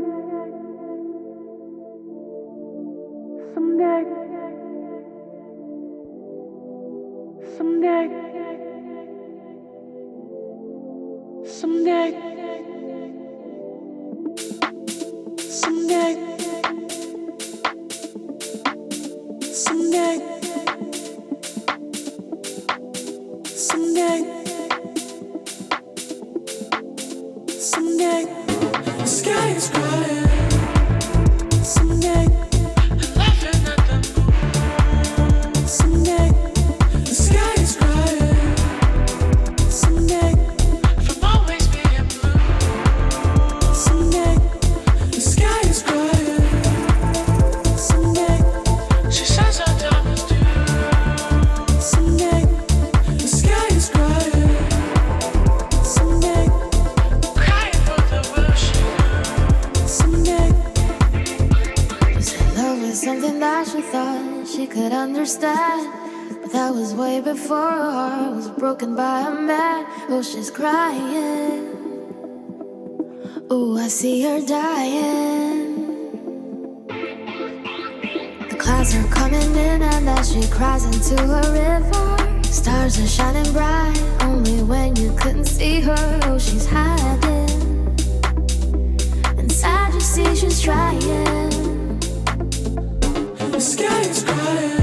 see cries into a river, stars are shining bright. Only when you couldn't see her, oh, she's hiding. Inside, you see she's trying. The sky is crying.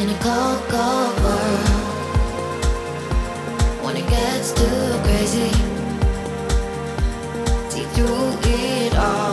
in a cold, cold world. When it gets too crazy, see through it all.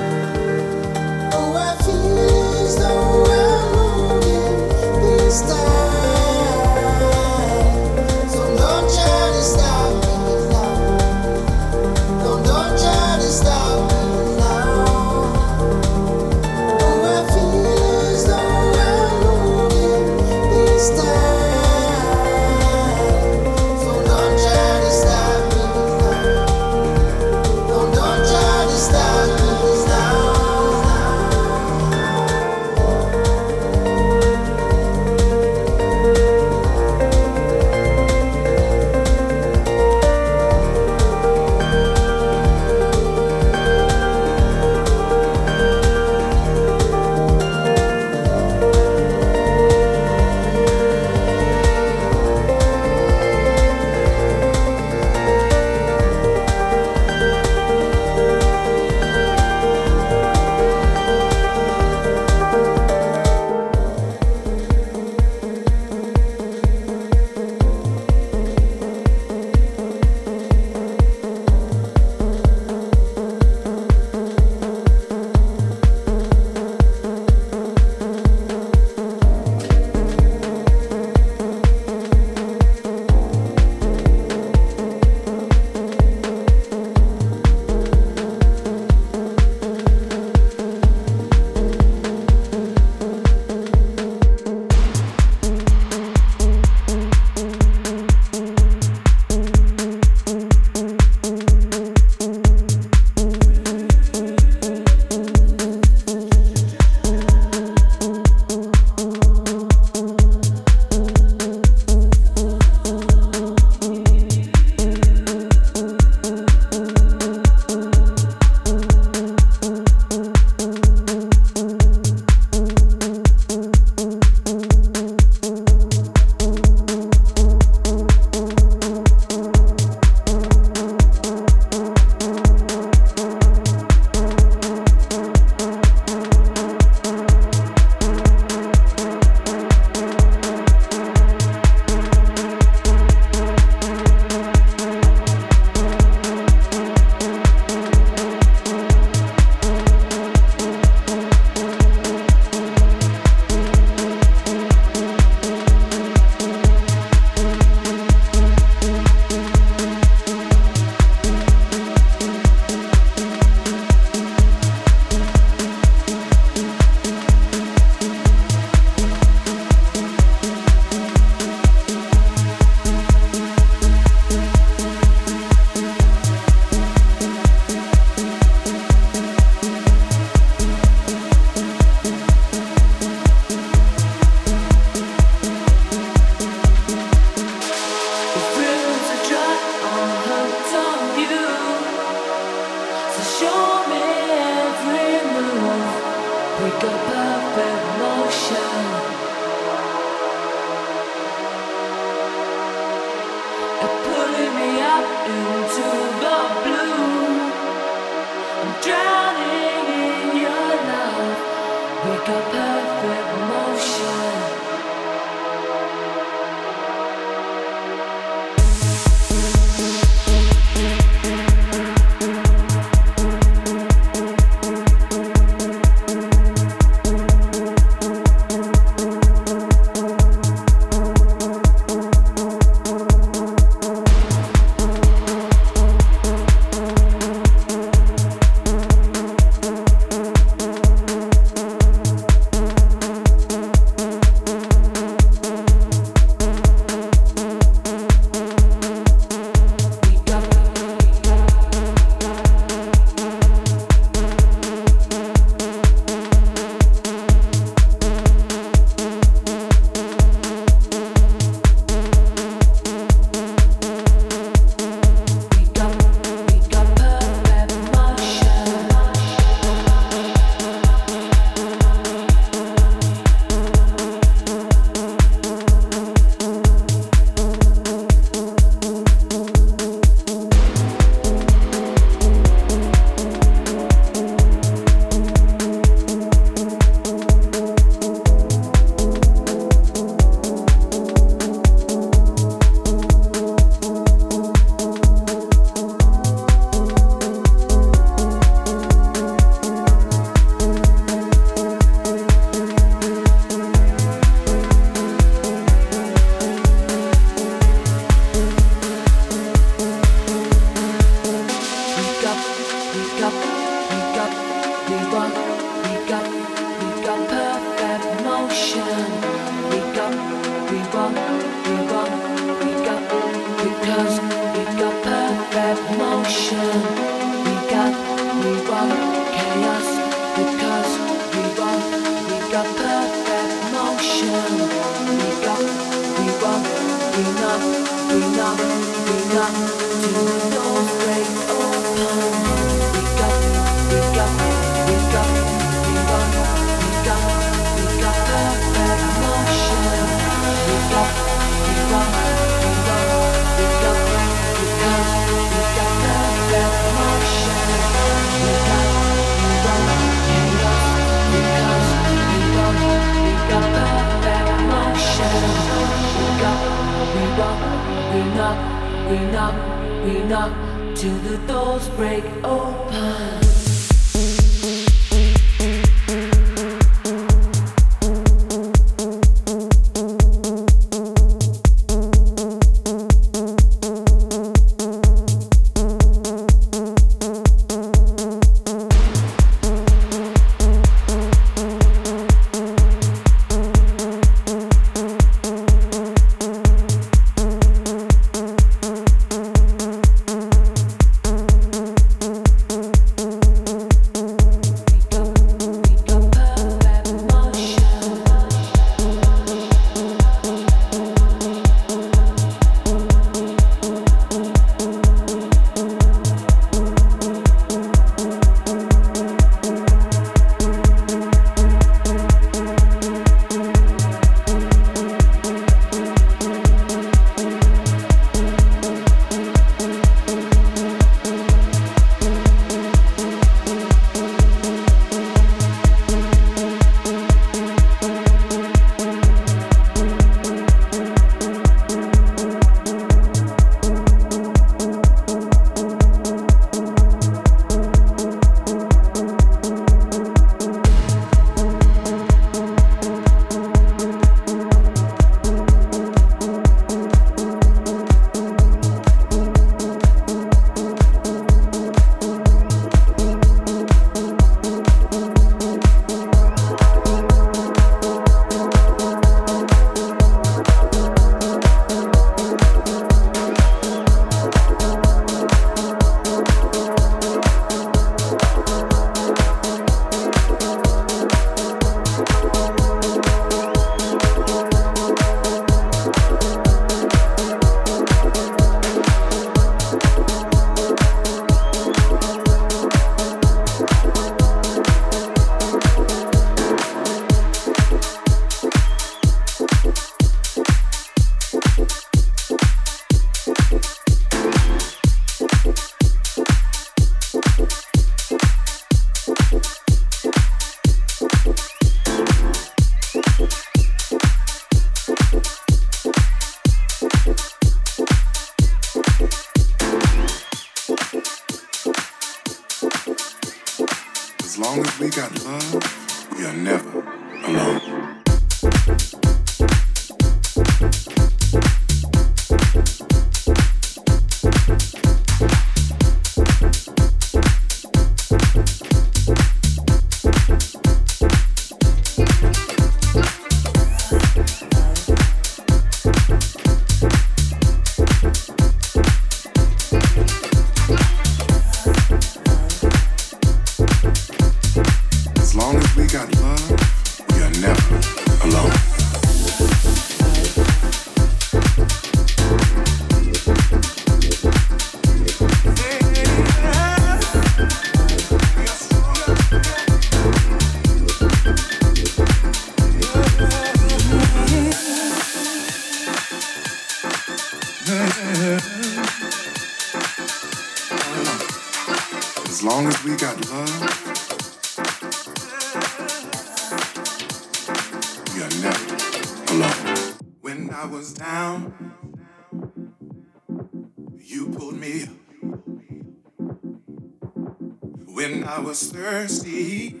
mercy,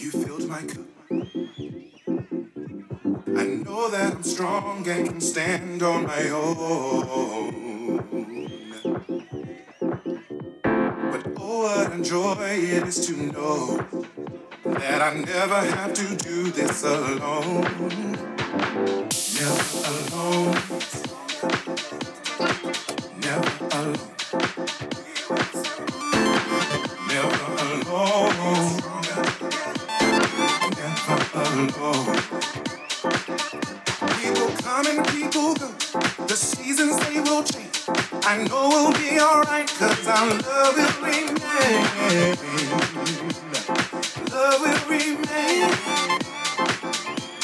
you filled my cup. I know that I'm strong and can stand on my own. But oh, what a joy it is to know that I never have to do this alone. Never alone. People come and people go. The seasons they will change. I know we'll be alright, cause our love will remain. Love will remain.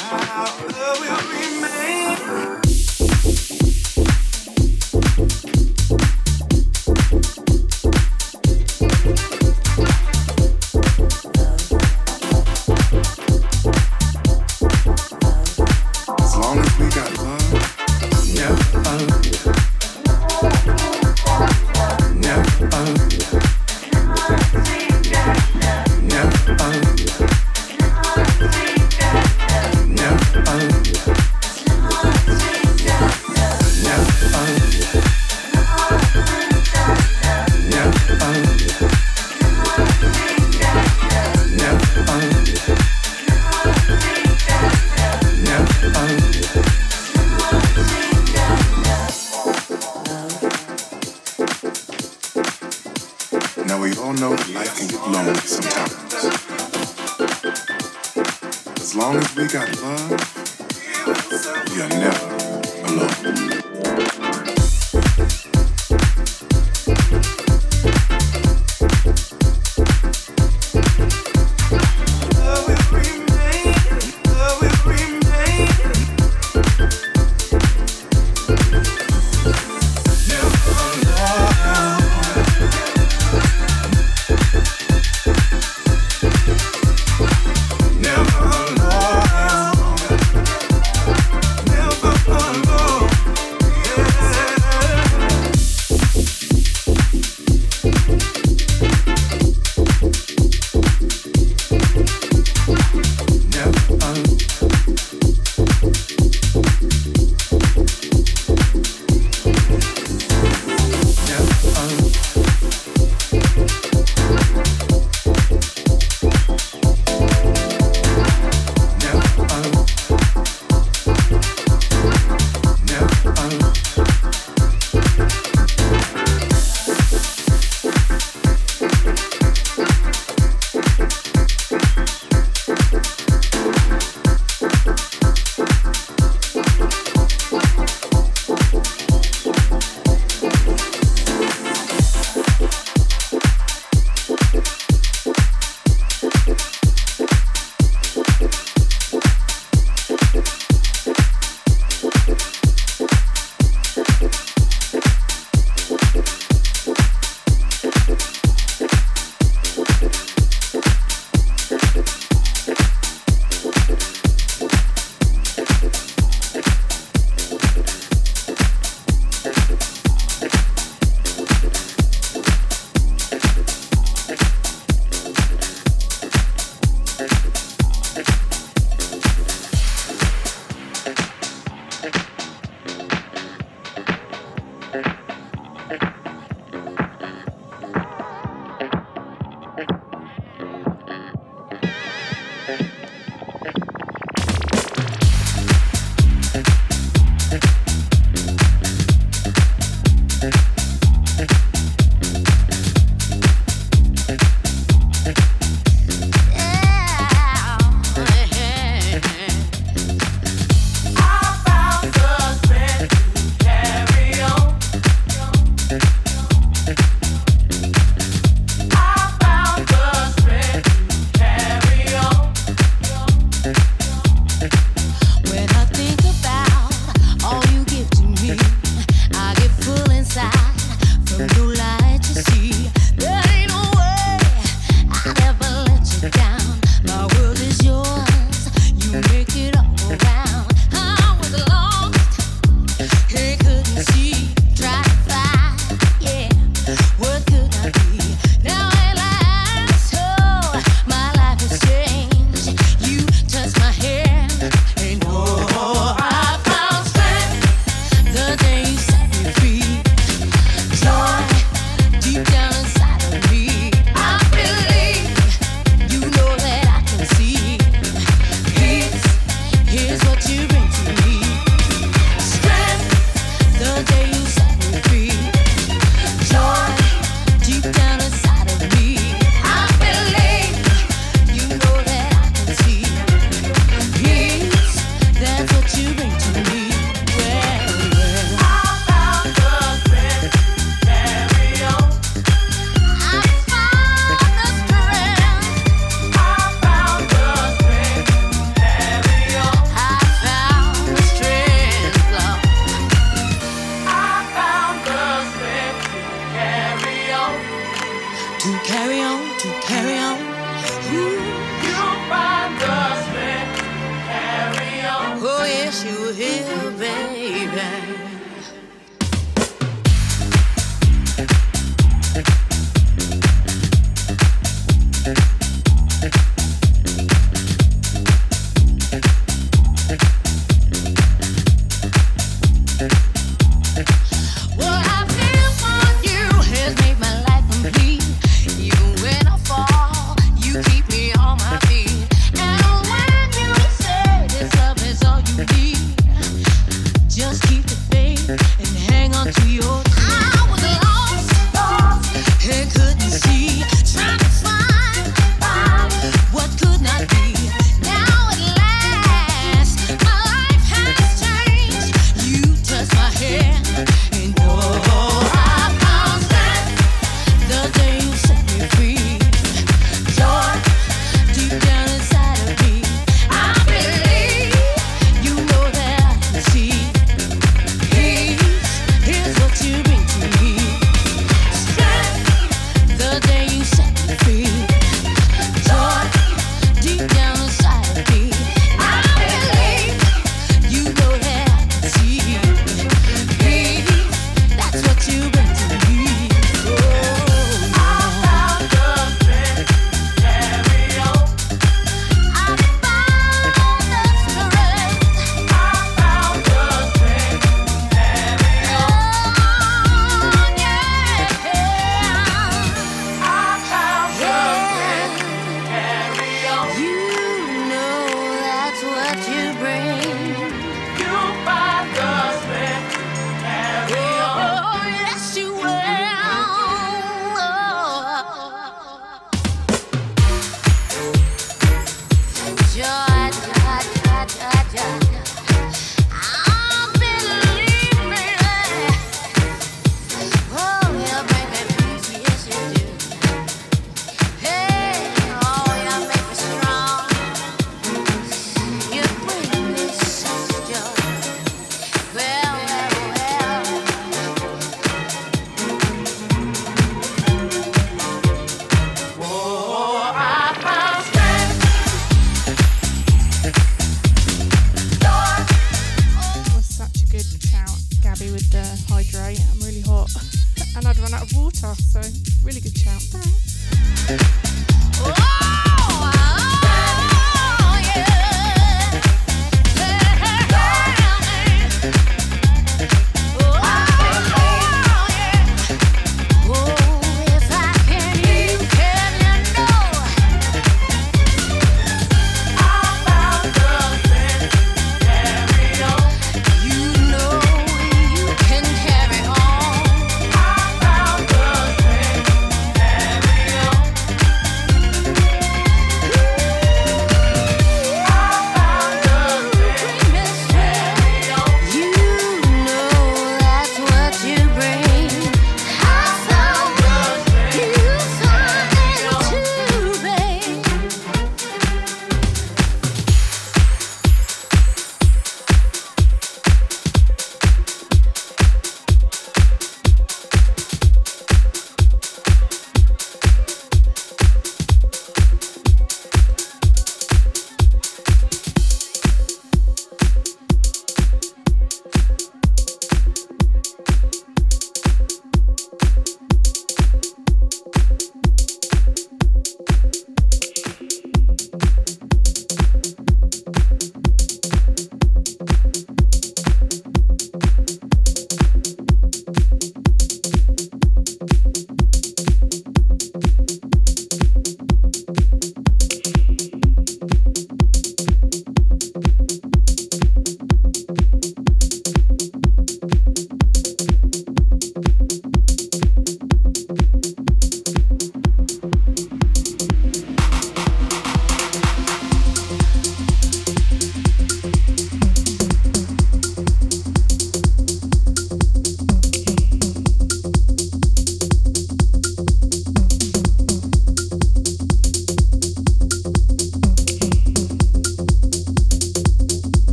Our love will remain.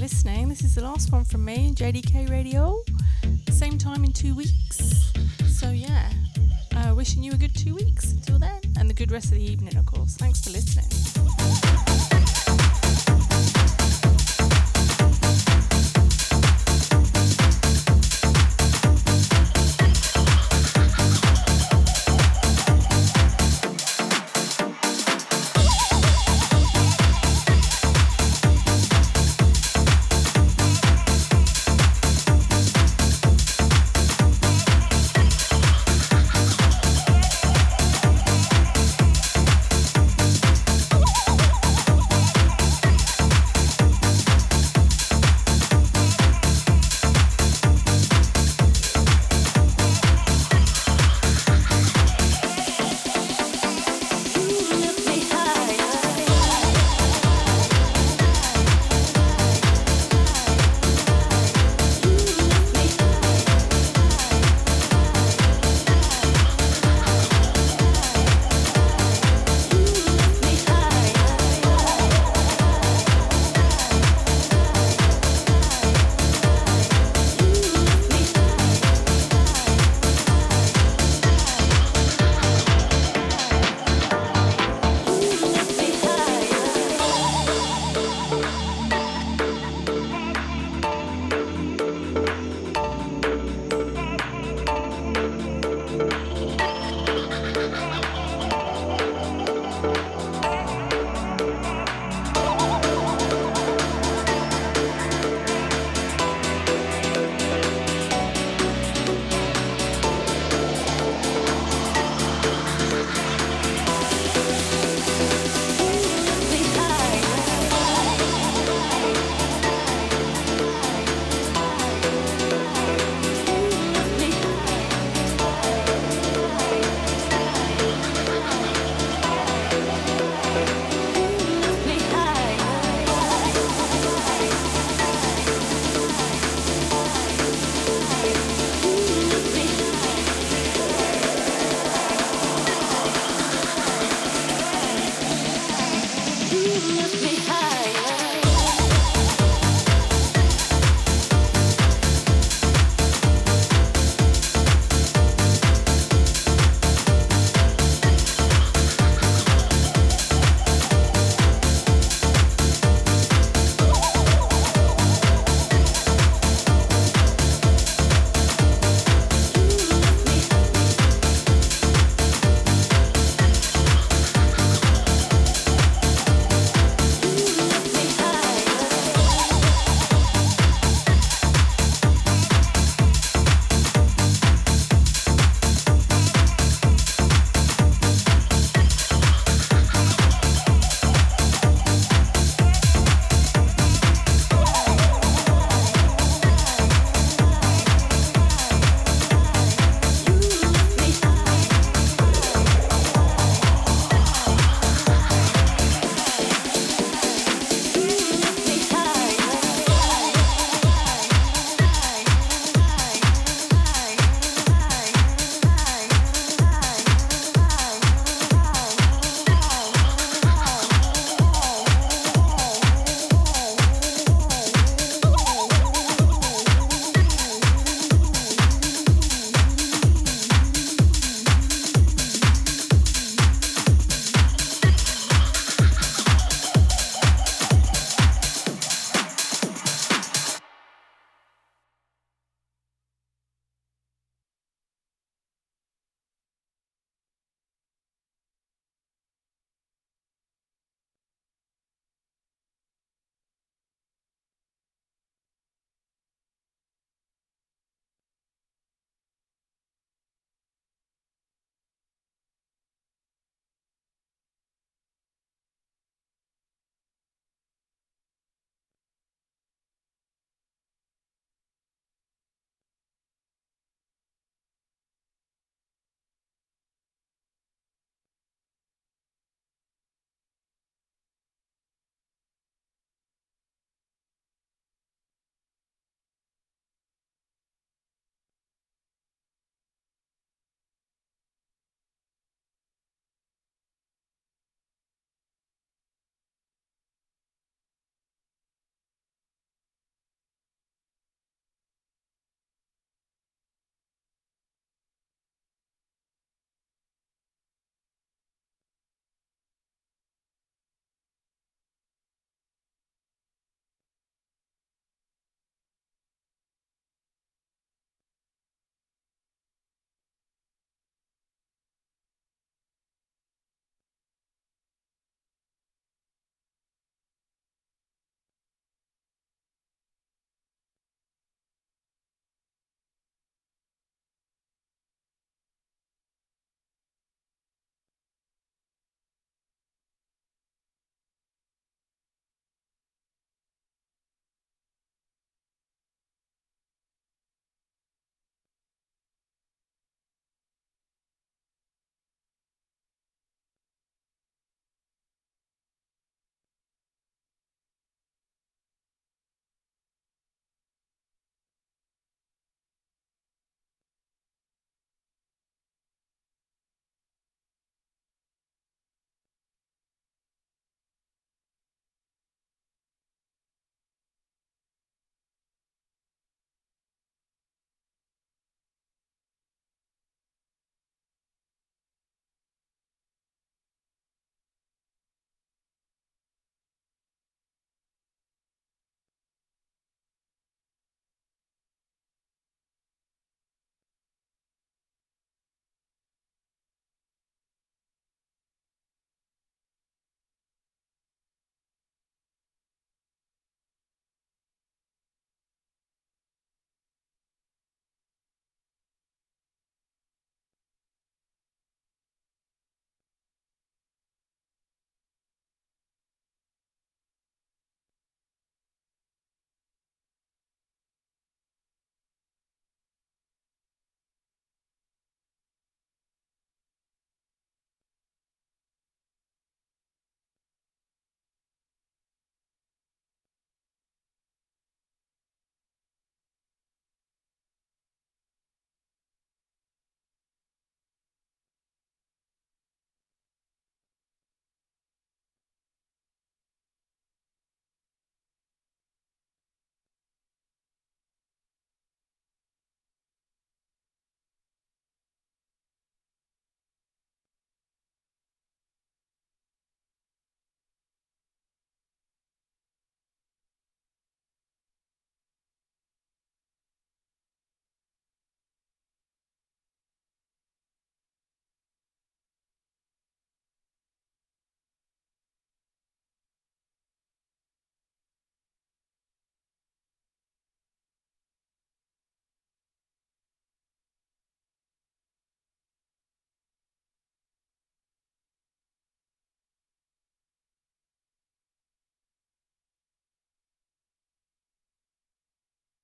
Listening. This is the last one from me, JDK Radio. Same time in two weeks.